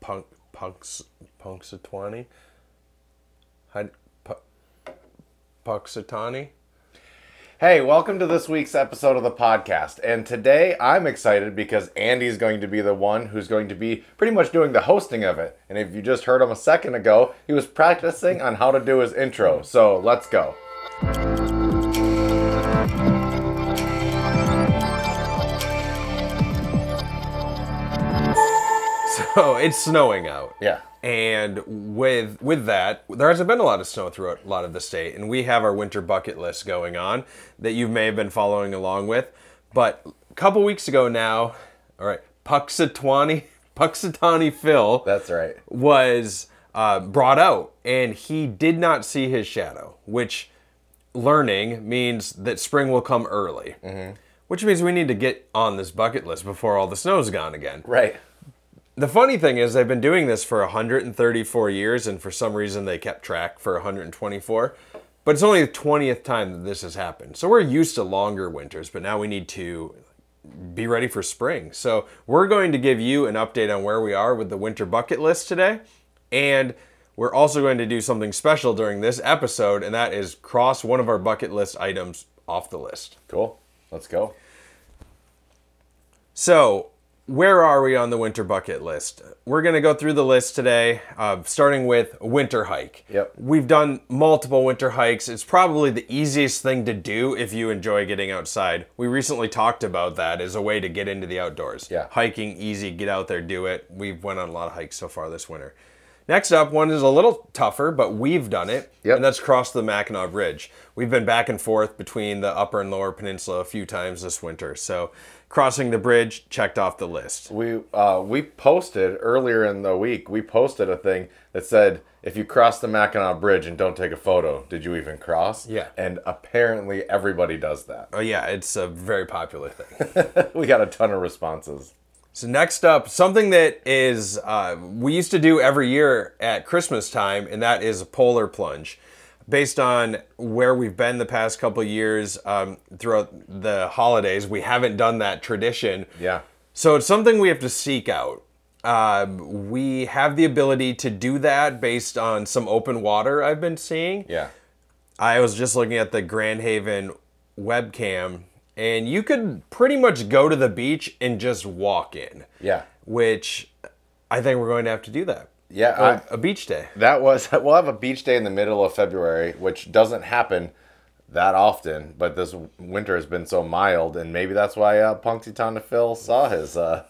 Punk Punks Punxsutawney. Hi, Pu- Punxsutawney. Hey, welcome to this week's episode of the podcast. And today I'm excited because Andy's going to be the one who's going to be pretty much doing the hosting of it. And if you just heard him a second ago, he was practicing on how to do his intro. So let's go. So it's snowing out. Yeah. And with with that, there hasn't been a lot of snow throughout a lot of the state, and we have our winter bucket list going on that you may have been following along with. But a couple weeks ago now, all right, Puxatawny, Puxatawny Phil That's right. was uh, brought out, and he did not see his shadow, which learning means that spring will come early. Which means we need to get on this bucket list before all the snow's gone again. Right. The funny thing is, they've been doing this for 134 years, and for some reason they kept track for 124. But it's only the 20th time that this has happened. So we're used to longer winters, but now we need to be ready for spring. So we're going to give you an update on where we are with the winter bucket list today. And we're also going to do something special during this episode, and that is cross one of our bucket list items off the list. Cool. Let's go. So, where are we on the winter bucket list? We're going to go through the list today, uh, starting with winter hike. Yep. We've done multiple winter hikes. It's probably the easiest thing to do if you enjoy getting outside. We recently talked about that as a way to get into the outdoors. Yeah. Hiking, easy, get out there, do it. We've went on a lot of hikes so far this winter. Next up, one is a little tougher, but we've done it, Yep. and that's cross the Mackinac Bridge. We've been back and forth between the upper and lower peninsula a few times this winter, so crossing the bridge checked off the list. We uh, we posted earlier in the week. We posted a thing that said, "If you cross the Mackinac Bridge and don't take a photo, did you even cross?" Yeah. And apparently everybody does that. Oh yeah, it's a very popular thing. we got a ton of responses. So next up, something that is uh, we used to do every year at Christmas time, and that is a polar plunge. Based on where we've been the past couple years um, throughout the holidays, we haven't done that tradition. Yeah. So it's something we have to seek out. Um, we have the ability to do that based on some open water I've been seeing. Yeah. I was just looking at the Grand Haven webcam, and you could pretty much go to the beach and just walk in Yeah. which I think we're going to have to do that. Yeah. Uh, a beach day. That was we'll have a beach day in the middle of February, which doesn't happen that often. But this winter has been so mild, and maybe that's why uh, Punxsutawney Phil saw his uh,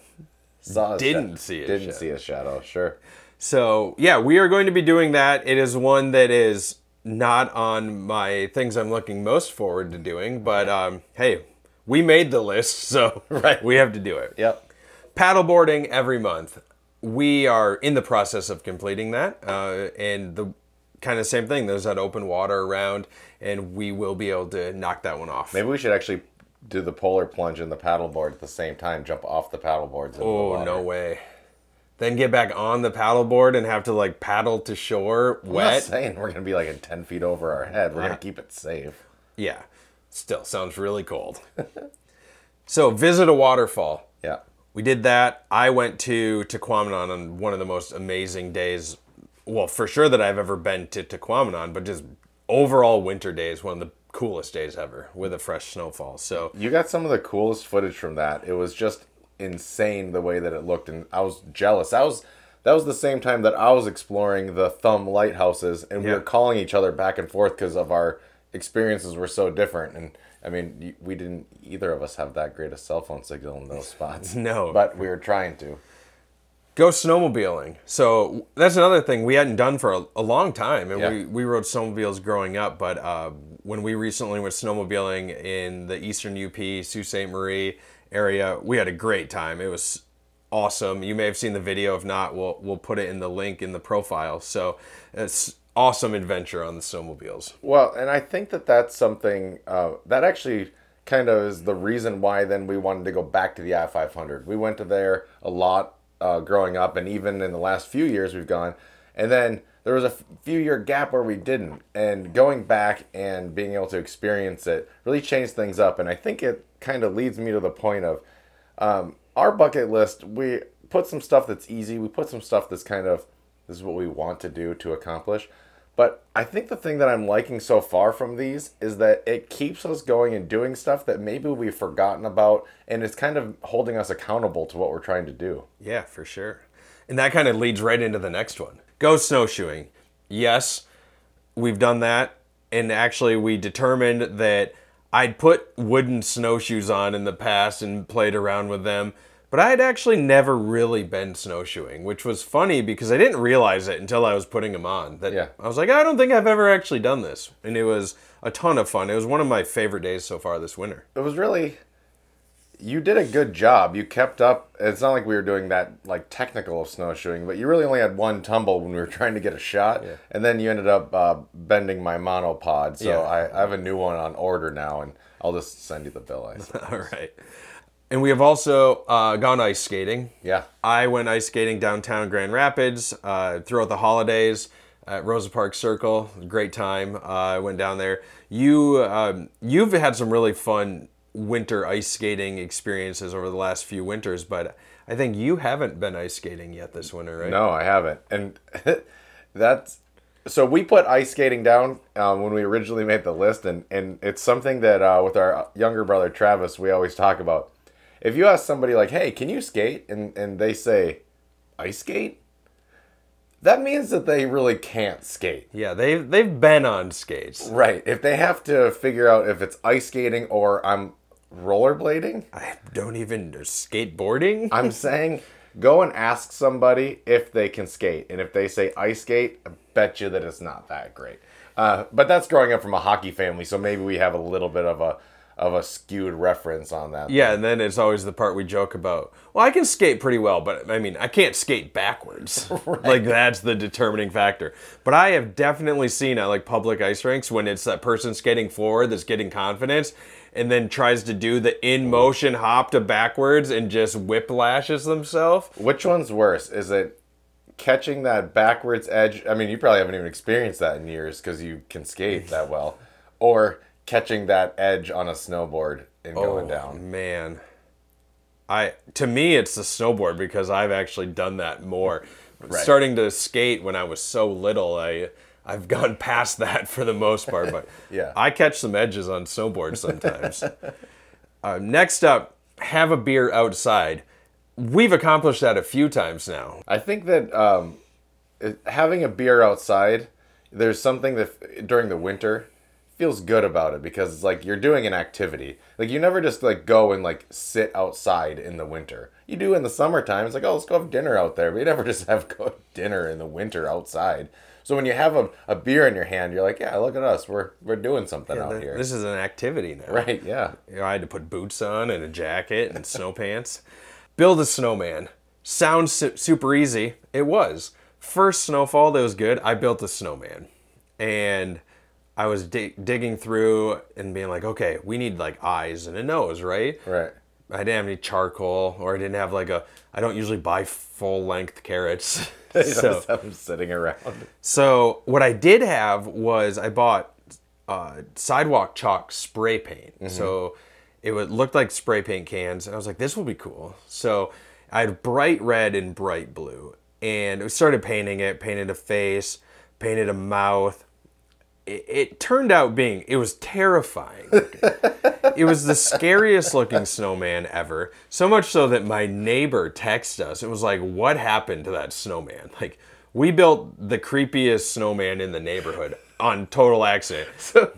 saw his Didn't see didn't shadow. see his shadow. Sure. So, yeah, we are going to be doing that. It is one that is not on my things I'm looking most forward to doing, but um, hey, we made the list, so Right. we have to do it. Yep. Paddleboarding every month. We are in the process of completing that, uh, and the kind of same thing. There's that open water around, and we will be able to knock that one off. Maybe we should actually do the polar plunge and the paddleboard at the same time. Jump off the paddleboards. Oh no way! Then get back on the paddleboard and have to like paddle to shore I'm not saying we're gonna be like at ten feet over our head. We're Uh. gonna keep it safe. Yeah, still sounds really cold. so visit a waterfall. Yeah. We did that. I went to Tahquamenon on one of the most amazing days. Well, for sure that I've ever been to Tahquamenon, but just overall winter days, one of the coolest days ever with a fresh snowfall. So You got some of the coolest footage from that. It was just insane the way that it looked, and I was jealous. I was that was the same time that I was exploring the Thumb lighthouses, and we Yeah. were calling each other back and forth because of our experiences were so different. And I mean, we didn't either of us have that great a cell phone signal in those spots. No. but we were trying to. go snowmobiling. So that's another thing we hadn't done for a, a long time, and Yeah. we, we rode snowmobiles growing up. But uh, when we recently went snowmobiling in the eastern UP, Sault Ste. Marie area, we had a great time. It was awesome. You may have seen the video. If not, we'll we'll put it in the link in the profile. So it's awesome adventure on the snowmobiles. Well, and I think that that's something uh, that actually kind of is the reason why then we wanted to go back to the I 500. We went to there a lot uh, growing up, and even in the last few years we've gone. And then there was a f- few year gap where we didn't. And going back and being able to experience it really changed things up. And I think it kind of leads me to the point of um, our bucket list. We put some stuff that's easy. We put some stuff that's kind of this is what we want to do to accomplish. But I think the thing that I'm liking so far from these is that it keeps us going and doing stuff that maybe we've forgotten about, and it's kind of holding us accountable to what we're trying to do. Yeah, for sure. And that kind of leads right into the next one. Go snowshoeing. Yes, we've done that. And actually, we determined that I'd put wooden snowshoes on in the past and played around with them. But I had actually never really been snowshoeing, which was funny because I didn't realize it until I was putting them on. That Yeah. I was like, I don't think I've ever actually done this. And it was a ton of fun. It was one of my favorite days so far this winter. It was really you did a good job. You kept up. It's not like we were doing that like technical snowshoeing, but you really only had one tumble when we were trying to get a shot, Yeah. and then you ended up uh, bending my monopod. So Yeah. I, I have a new one on order now, and I'll just send you the bill. I suppose. All right. And we have also uh, gone ice skating. yeah. I went ice skating downtown Grand Rapids uh, throughout the holidays at Rosa Parks Circle. Great time. Uh, I went down there. You um, you've had some really fun winter ice skating experiences over the last few winters, but I think you haven't been ice skating yet this winter, right? No, I haven't. And that's so we put ice skating down um, when we originally made the list, and, and it's something that uh, with our younger brother Travis, we always talk about. If you ask somebody like, "Hey, can you skate?" and and they say, "Ice skate," that means that they really can't skate. Yeah, they've they've been on skates. Right. If they have to figure out if it's ice skating or I'm rollerblading, I don't even skateboarding. I'm saying go and ask somebody if they can skate. And if they say ice skate, I bet you that it's not that great. Uh, but that's growing up from a hockey family, so maybe we have a little bit of a of a skewed reference on that. Yeah, and then it's always the part we joke about. Well, I can skate pretty well, but I mean, I can't skate backwards. Like that's the determining factor. But I have definitely seen at like public ice rinks when it's that person skating forward that's getting confidence and then tries to do the in motion hop to backwards and just whiplashes themselves. Which one's worse? Is it catching that backwards edge? I mean, you probably haven't even experienced that in years because you can skate that well, or catching that edge on a snowboard and going down. Man. I to me it's the snowboard because I've actually done that more. Starting to skate when I was so little, I I've gone past that for the most part, but Yeah. I catch some edges on snowboards sometimes. uh, next up, have a beer outside. We've accomplished that a few times now. I think that um, having a beer outside, there's something that during the winter feels good about it because it's like you're doing an activity. Like you never just like go and like sit outside in the winter. You do in the summertime. It's like oh let's go have dinner out there. But you never just have go dinner in the winter outside. So when you have a, a beer in your hand, you're like yeah look at us we're we're doing something out here. This is an activity now. right? Yeah. You know, I had to put boots on and a jacket and snow pants. Build a snowman. Sounds su- super easy. It was. First snowfall that was good, I built a snowman. And I was dig- digging through and being like, okay, we need like eyes and a nose, right? Right. I didn't have any charcoal or I didn't have like a, I don't usually buy full length carrots. So, them sitting around. so what I did have was I bought uh, sidewalk chalk spray paint. So it would look like spray paint cans, and I was like, this will be cool. So I had bright red and bright blue, and we started painting it. Painted a face, painted a mouth. It, it turned out being it was terrifying. it was the scariest looking snowman ever. So much so that my neighbor texted us. It was like, what happened to that snowman? Like, we built the creepiest snowman in the neighborhood on total accident. So,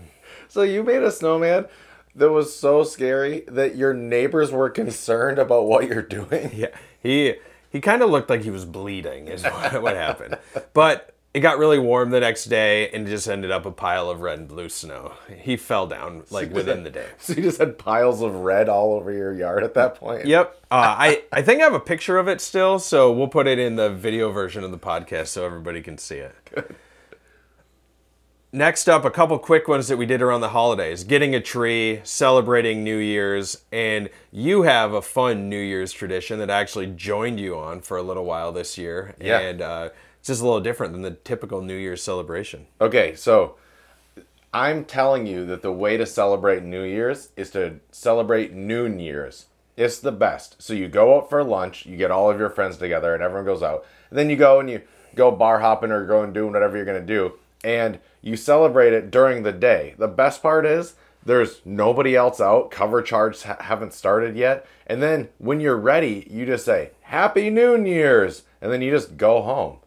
so you made a snowman that was so scary that your neighbors were concerned about what you're doing. Yeah, he he kind of looked like he was bleeding. Is what, what happened. But it got really warm the next day, and just ended up a pile of red and blue snow. He fell down like within the day. So you just had piles of red all over your yard at that point. Yep. Uh, I, I think I have a picture of it still, so we'll put it in the video version of the podcast so everybody can see it. Next up, a couple quick ones that we did around the holidays getting a tree, celebrating New Year's, and you have a fun New Year's tradition that I actually joined you on for a little while this year. Yeah. And uh, it's just a little different than the typical New Year's celebration. Okay, so I'm telling you that the way to celebrate New Year's is to celebrate Noon Year's. It's the best. So you go out for lunch, you get all of your friends together, and everyone goes out. And then you go and you go bar hopping or go and doing whatever you're gonna do, and you celebrate it during the day. The best part is there's nobody else out. Cover charts ha- haven't started yet, and then when you're ready, you just say Happy Noon Year's, and then you just go home,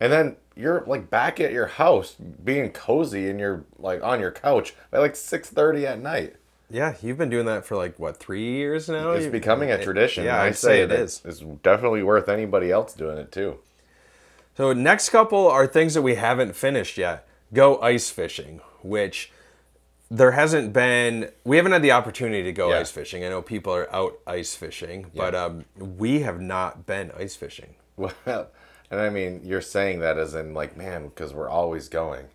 and then you're like back at your house being cozy and you're like on your couch by like 6:30 at night. Yeah, you've been doing that for like what three years now. It's becoming a tradition. Yeah, I'd say it that is. It's definitely worth anybody else doing it too. So next couple are things that we haven't finished yet. Go ice fishing, which there hasn't been. We haven't had the opportunity to go Yeah. ice fishing. I know people are out ice fishing, but um, we have not been ice fishing. Well, and I mean, you're saying that as in like, man, because we're always going.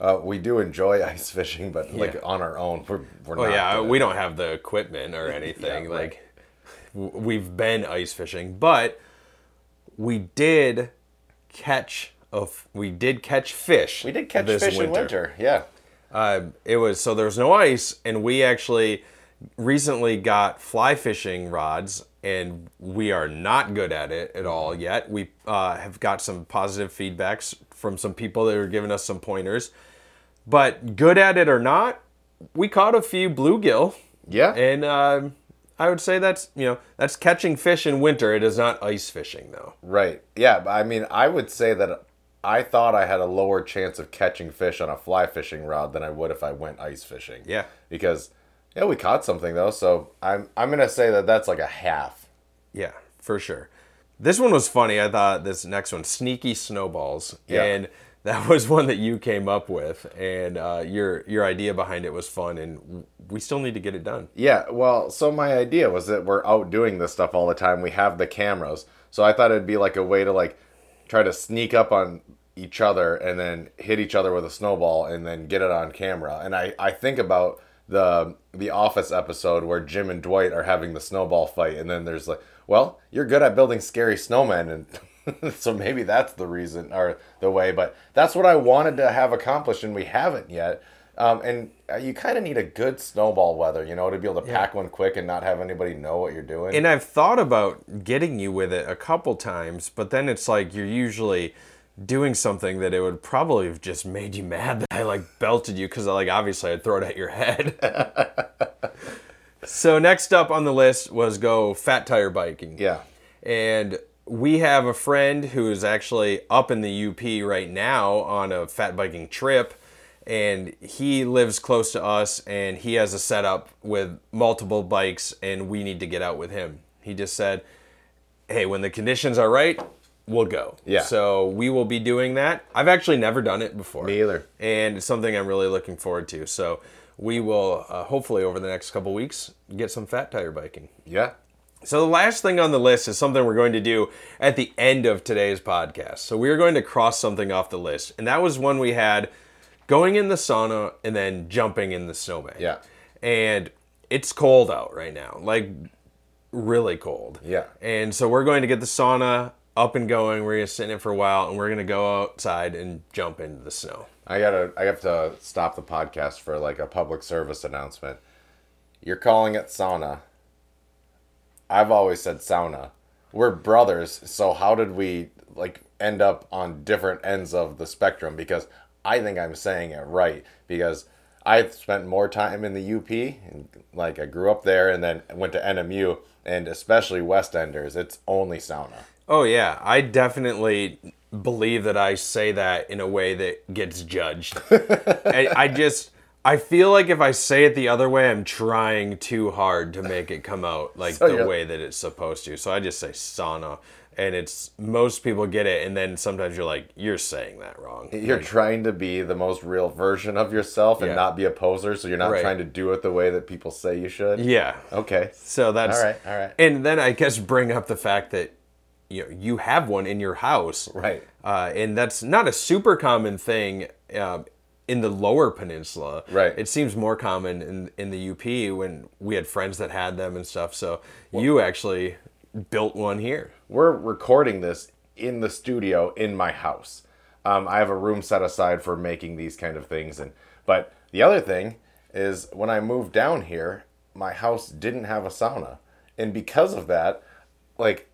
Uh, we do enjoy ice fishing, but like Yeah. on our own, we're we're Oh not. yeah, good at we don't have the equipment or anything. right. Like w- we've been ice fishing, but we did catch of we did catch fish. We did catch fish in winter. Yeah. Uh, it was so there was no ice, and we actually recently got fly fishing rods, and we are not good at it at all yet. We uh, have got some positive feedbacks from some people that are giving us some pointers, but good at it or not, we caught a few bluegill, Yeah. and um I would say that's you know that's catching fish in winter. It is not ice fishing though. Right. Yeah. but I mean, I would say that I thought I had a lower chance of catching fish on a fly fishing rod than I would if I went ice fishing. Yeah. Because yeah, we caught something though, so I'm I'm gonna say that that's like a half. Yeah, for sure. This one was funny. I thought this next one, sneaky snowballs, Yeah. and that was one that you came up with, and uh, your your idea behind it was fun, and we still need to get it done. Yeah, well, so my idea was that we're out doing this stuff all the time. We have the cameras. So I thought it'd be like a way to like try to sneak up on each other and then hit each other with a snowball and then get it on camera. And I, I think about the the office episode where Jim and Dwight are having the snowball fight and then there's like, well, you're good at building scary snowmen and so maybe that's the reason or the way, but that's what I wanted to have accomplished and we haven't yet. Um, and uh, you kind of need a good snowball weather, you know, to be able to pack one quick and not have anybody know what you're doing. And I've thought about getting you with it a couple times, but then it's like you're usually doing something that it would probably have just made you mad that I like belted you because I like obviously I'd throw it at your head. so next up on the list was go fat tire biking. yeah. And we have a friend who is actually up in the UP right now on a fat biking trip. And he lives close to us and he has a setup with multiple bikes, and we need to get out with him. He just said, Hey, when the conditions are right, we'll go. Yeah. So we will be doing that. I've actually never done it before. Me either. And it's something I'm really looking forward to. So we will uh, hopefully over the next couple weeks get some fat tire biking. Yeah. So the last thing on the list is something we're going to do at the end of today's podcast. So we are going to cross something off the list, and that was one we had going in the sauna and then jumping in the snowman. Yeah. And it's cold out right now, like really cold. Yeah. And so we're going to get the sauna up and going. We're to sit in it for a while, and we're to go outside and jump into the snow. I gotta I have to stop the podcast for like a public service announcement. You're calling it sauna. I've always said sauna. We're brothers, so how did we like end up on different ends of the spectrum? Because I think I'm saying it right. Because I spent more time in the UP, and like I grew up there, and then went to NMU, and especially West Enders. It's only sauna. Oh yeah, I definitely believe that I say that in a way that gets judged. I, I just I feel like if I say it the other way, I'm trying too hard to make it come out like So the you're- way that it's supposed to. So I just say sauna, and it's most people get it, and then sometimes you're like, you're saying that wrong. You're trying to be the most real version of yourself and Yeah. not be a poser, so you're not Right. trying to do it the way that people say you should. Yeah. Okay. So that's All right, all right. And then I guess bring up the fact that you know you have one in your house, Right. Uh, and that's not a super common thing uh, in the Lower Peninsula. Right. It seems more common in in the UP when we had friends that had them and stuff. So you actually built one here. We're recording this in the studio in my house. Um, I have a room set aside for making these kind of things, and but the other thing is when I moved down here, my house didn't have a sauna, and because of that, like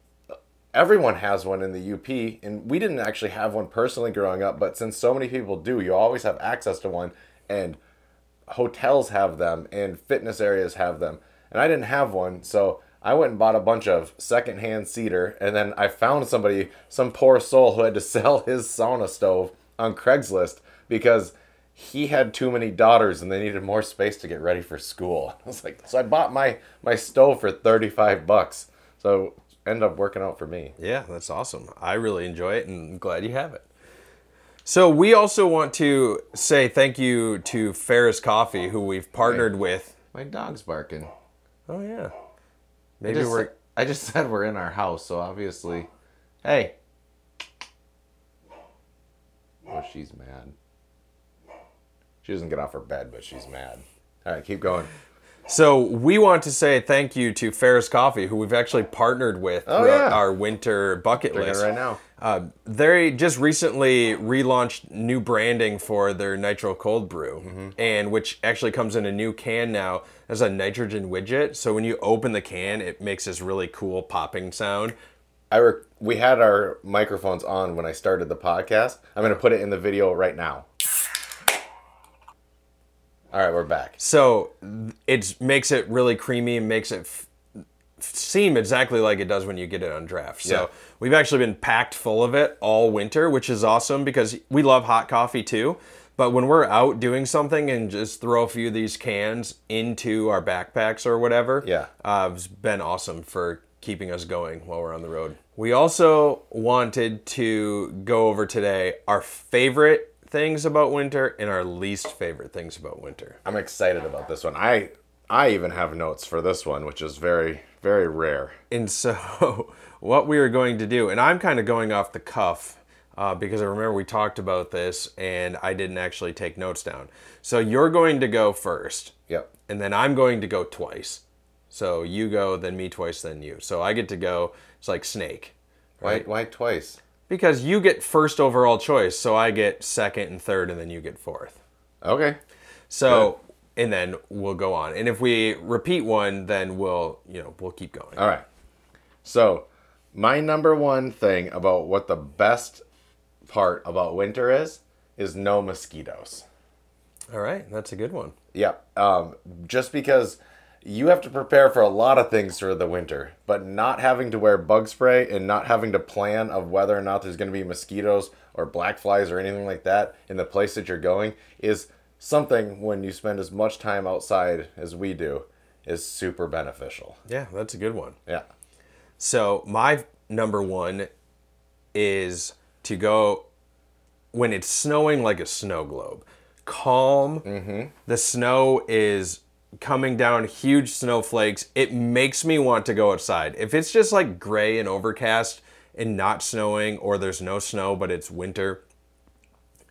everyone has one in the UP, and we didn't actually have one personally growing up, but since so many people do, you always have access to one, and hotels have them, and fitness areas have them, and I didn't have one, so I went and bought a bunch of secondhand cedar, and then I found somebody, some poor soul who had to sell his sauna stove on Craigslist because he had too many daughters and they needed more space to get ready for school. I was like, so I bought my my stove for thirty five bucks. So ended up working out for me. Yeah, that's awesome. I really enjoy it and I'm glad you have it. So we also want to say thank you to Ferris Coffee, who we've partnered with. My dog's barking. Oh yeah, I maybe just, we're I just said we're in our house, so obviously, hey. Oh, she's mad. She doesn't get off her bed, but she's mad. All right, keep going. So we want to say thank you to Ferris Coffee, who we've actually partnered with Oh, throughout yeah. our winter bucket Drinking list. right now. Uh, they just recently relaunched new branding for their Nitro Cold Brew, Mm-hmm. and which actually comes in a new can now as a nitrogen widget. So when you open the can, it makes this really cool popping sound. I we had our microphones on when I started the podcast. I'm going to put it in the video right now. All right, we're back. So it makes it really creamy and makes it f- seem exactly like it does when you get it on draft. So Yeah. we've actually been packed full of it all winter, which is awesome because we love hot coffee too. But when we're out doing something and just throw a few of these cans into our backpacks or whatever, Yeah. uh, it's been awesome for keeping us going while we're on the road. We also wanted to go over today our favorite things about winter and our least favorite things about winter. I'm excited about this one. I I even have notes for this one, which is very very rare. And so, what we are going to do, and I'm kind of going off the cuff uh, because I remember we talked about this and I didn't actually take notes down. So, you're going to go first, Yep. and then I'm going to go twice. So, you go, then me twice, then you. So, I get to go, it's like Snake, Why why twice? Because you get first overall choice. So, I get second and third, and then you get fourth. Okay. So, and then we'll go on. And if we repeat one, then we'll, you know, we'll keep going. All right. So, my number one thing about what the best part about winter is is no mosquitoes. All right, that's a good one. Yep. Um, just because you have to prepare for a lot of things for the winter, but not having to wear bug spray and not having to plan of whether or not there's going to be mosquitoes or black flies or anything like that in the place that you're going is something when you spend as much time outside as we do is super beneficial. Yeah, that's a good one. Yeah. So my number one is to go when it's snowing like a snow globe. Calm. Mm-hmm. The snow is coming down, huge snowflakes. It makes me want to go outside. If it's just like gray and overcast and not snowing, or there's no snow but it's winter,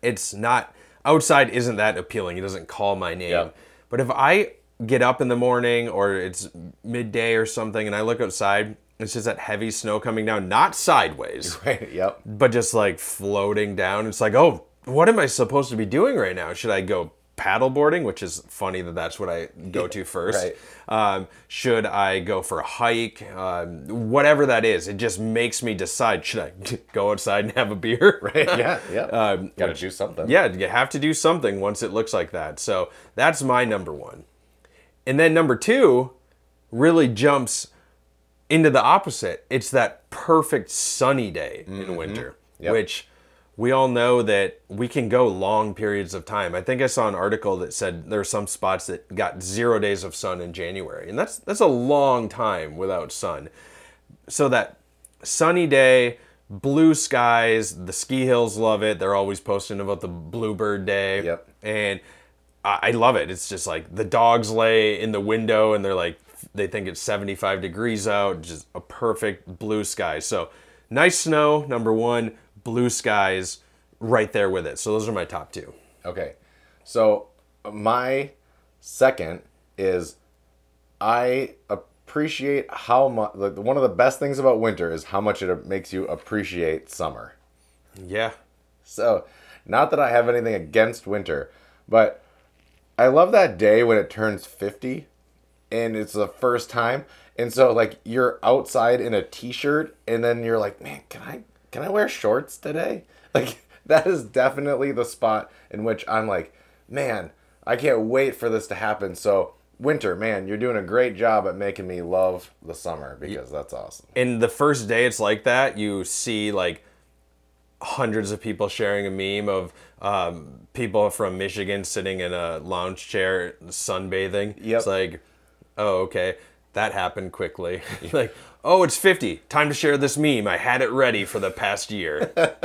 it's not outside isn't that appealing. It doesn't call my name. Yeah. But if I get up in the morning or it's midday or something and I look outside, it's just that heavy snow coming down, not sideways, Right. Yep. but just like floating down. It's like, oh, what am I supposed to be doing right now? Should I go paddleboarding, which is funny that that's what I go to first. Right. Um, should I go for a hike? Um, whatever that is, it just makes me decide: should I go outside and have a beer? Right. Yeah. Yeah. Um, Got to do something. yeah, you have to do something once it looks like that. So that's my number one. And then number two really jumps into the opposite. It's that perfect sunny day in winter, Yep. which we all know that we can go long periods of time. I think I saw an article that said there are some spots that got zero days of sun in January, and that's that's a long time without sun. So that sunny day, blue skies, the ski hills love it. They're always posting about the bluebird day. Yep. And I, I love it. It's just like the dogs lay in the window and they're like they think it's 75 degrees out, just a perfect blue sky. So nice snow, number one, blue skies right there with it. So those are my top two. Okay. So my second is I appreciate how much like, one of the best things about winter is how much it makes you appreciate summer. Yeah. So, not that I have anything against winter, but I love that day when it turns 50 and it's the first time And so like you're outside in a t-shirt and then you're like, "Man, can I can I wear shorts today?" Like that is definitely the spot in which I'm like, "Man, I can't wait for this to happen." So, winter, man, you're doing a great job at making me love the summer because that's awesome. And the first day it's like that, you see like hundreds of people sharing a meme of um, people from Michigan sitting in a lounge chair sunbathing. Yep. It's like, oh, okay. That happened quickly. like, oh, it's 50. Time to share this meme. I had it ready for the past year.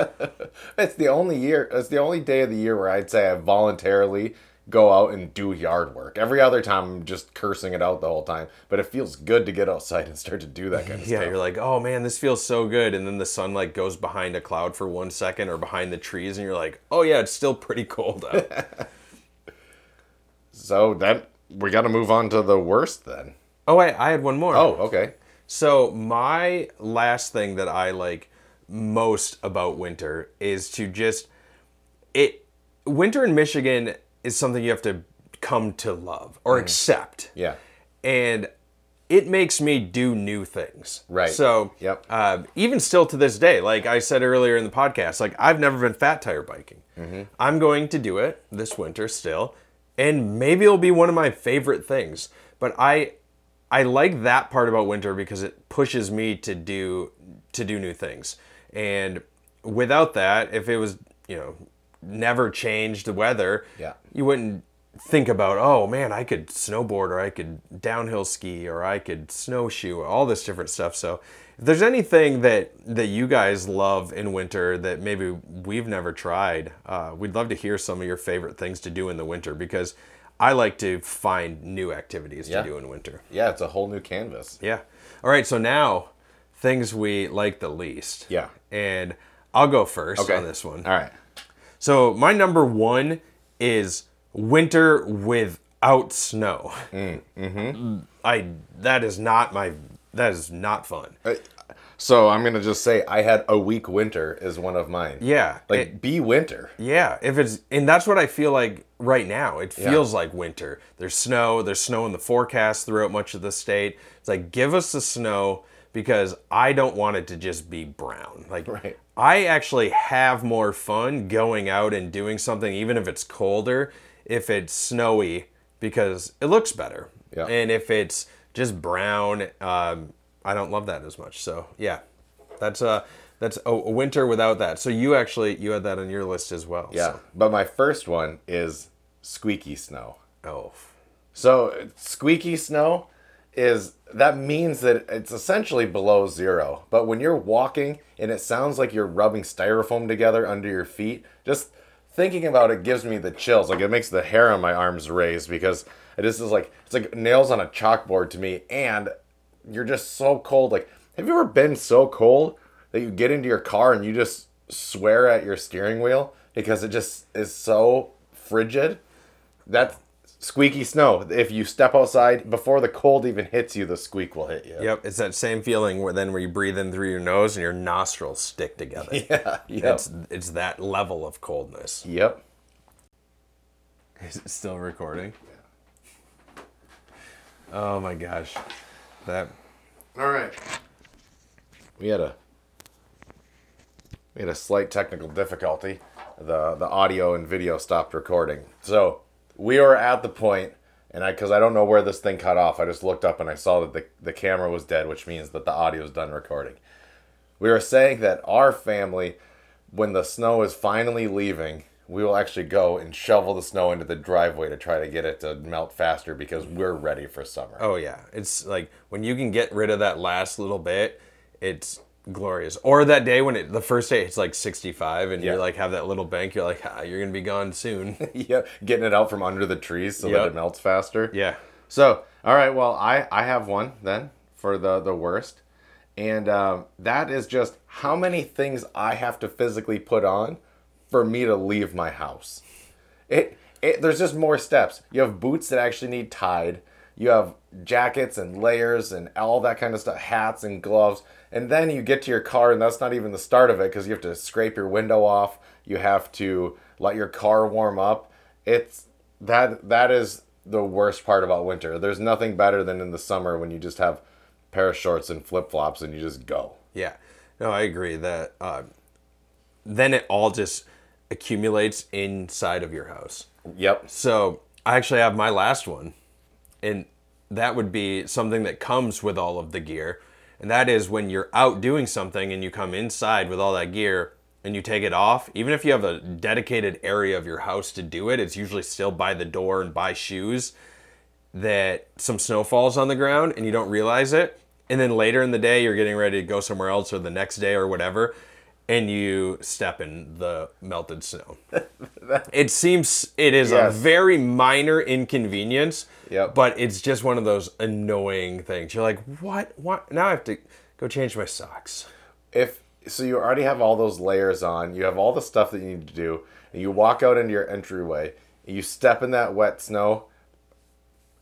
It's the only year. It's the only day of the year where I'd say I voluntarily go out and do yard work. Every other time I'm just cursing it out the whole time. But it feels good to get outside and start to do that kind of yeah, stuff. you're like, oh man, this feels so good. And then the sun like goes behind a cloud for one second or behind the trees, and you're like, oh yeah, it's still pretty cold out. So that we got to move on to the worst then. oh, wait, I had one more. Oh, okay. So my last thing that I like most about winter is to just it winter in Michigan is something you have to come to love or accept. Yeah. And it makes me do new things. Right. So Yep. uh, even still to this day, like I said earlier in the podcast, like I've never been fat tire biking. I'm going to do it this winter still, and maybe it'll be one of my favorite things. But I I like that part about winter because it pushes me to do to do new things. And without that, if it was, you know, never changed the weather, Yeah. you wouldn't think about, oh man, I could snowboard or I could downhill ski or I could snowshoe all this different stuff. So if there's anything that that you guys love in winter that maybe we've never tried, uh, we'd love to hear some of your favorite things to do in the winter because I like to find new activities Yeah. to do in winter. Yeah, it's a whole new canvas. Yeah. All right. So now things we like the least. Yeah. And I'll go first Okay. on this one. All right. So my number one is winter without snow. Mm, mm-hmm. I that is not my that is not fun. So I'm gonna just say I had a weak winter is one of mine. Yeah. Like it- be winter. yeah. If it's and that's what I feel like right now. It feels like winter. There's snow. There's snow in the forecast throughout much of the state. It's like give us the snow because I don't want it to just be brown. Like Right. I actually have more fun going out and doing something, even if it's colder, if it's snowy, because it looks better. Yeah. And if it's just brown, um, I don't love that as much. So yeah, that's uh that's a, a winter without that. So you actually you had that on your list as well. Yeah. But my first one is squeaky snow. Oh. So squeaky snow is that means that it's essentially below zero. But when you're walking and it sounds like you're rubbing styrofoam together under your feet, just thinking about it gives me the chills. Like it makes the hair on my arms raise because it just is like it's like nails on a chalkboard to me. And you're just so cold. Like, have you ever been so cold that you get into your car and you just swear at your steering wheel because it just is so frigid? That's squeaky snow. If you step outside before the cold even hits you, the squeak will hit you. Yep, it's that same feeling where then where you breathe in through your nose and your nostrils stick together. Yeah. Yep. It's it's that level of coldness. Yep. Is it still recording? Yeah. Oh my gosh. That All right. We had a we had a slight technical difficulty. The the audio and video stopped recording. So we were at the point, and I because I don't know where this thing cut off. I just looked up and I saw that the the camera was dead, which means that the audio is done recording. We were saying that our family, when the snow is finally leaving, we will actually go and shovel the snow into the driveway to try to get it to melt faster because we're ready for summer. oh yeah. It's like when you can get rid of that last little bit, it's glorious. Or that day when it the first day it's like 65 and Yeah. you like have that little bank, you're like, ah, you're gonna be gone soon. yeah, getting it out from under the trees so that it melts faster. yeah. So, all right, well, I I have one then for the the worst, and um, that is just how many things I have to physically put on for me to leave my house. It, it there's just more steps. You have boots that actually need tied. You have jackets and layers and all that kind of stuff, hats and gloves. And then you get to your car, and that's not even the start of it because you have to scrape your window off. You have to let your car warm up. It's that that is the worst part about winter. There's nothing better than in the summer when you just have pair of shorts and flip flops and you just go. Yeah, no, I agree that uh, then it all just accumulates inside of your house. Yep. So I actually have my last one, and that would be something that comes with all of the gear, and that is when you're out doing something and you come inside with all that gear and you take it off. Even if you have a dedicated area of your house to do it, it's usually still by the door and by shoes. That some snow falls on the ground and you don't realize it, and then later in the day you're getting ready to go somewhere else or the next day or whatever and you step in the melted snow. It seems it is Yes. a very minor inconvenience Yep. but it's just one of those annoying things. You're like what? What? Now i have to go change my socks. If so you already have all those layers on you have all the stuff that you need to do and you walk out into your entryway and you step in that wet snow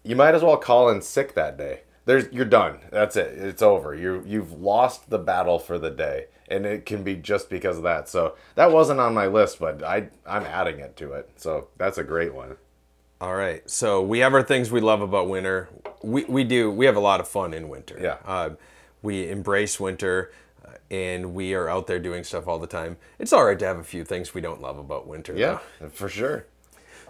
you might as well call in sick that day. There's you're done. That's it. It's over. You you've lost the battle for the day and it can be just because of that so that wasn't on my list but i i'm adding it to it so that's a great one all right so we have our things we love about winter we, we do we have a lot of fun in winter Yeah. uh, we embrace winter uh, and we are out there doing stuff all the time it's all right to have a few things we don't love about winter though. yeah for sure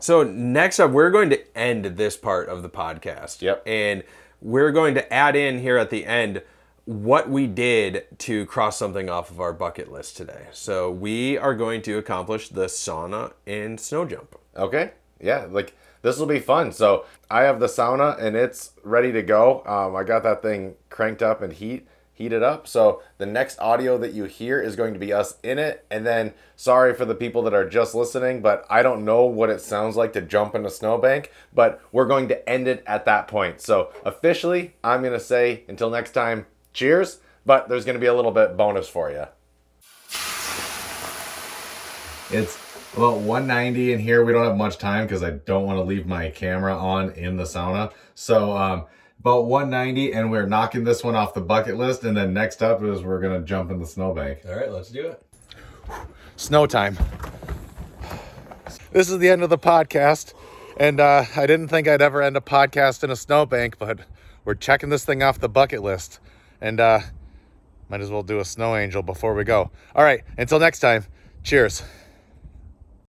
So next up, we're going to end this part of the podcast. Yep. And we're going to add in here at the end what we did to cross something off of our bucket list today. So we are going to accomplish the sauna and snow jump. Okay. Yeah, like this will be fun. So I have the sauna and it's ready to go. Um, I got that thing cranked up and heat heated up. So the next audio that you hear is going to be us in it. And then sorry for the people that are just listening, but I don't know what it sounds like to jump in a snowbank. But we're going to end it at that point. So officially, I'm gonna say until next time, cheers. But there's gonna be a little bit bonus for you. It's about 190 in here. We don't have much time because I don't want to leave my camera on in the sauna. So um, about 190, and we're knocking this one off the bucket list. And then next up is we're gonna jump in the snowbank. All right, let's do it. Snow time. This is the end of the podcast, and uh, I didn't think I'd ever end a podcast in a snowbank, but we're checking this thing off the bucket list, and uh, might as well do a snow angel before we go. All right, until next time, cheers.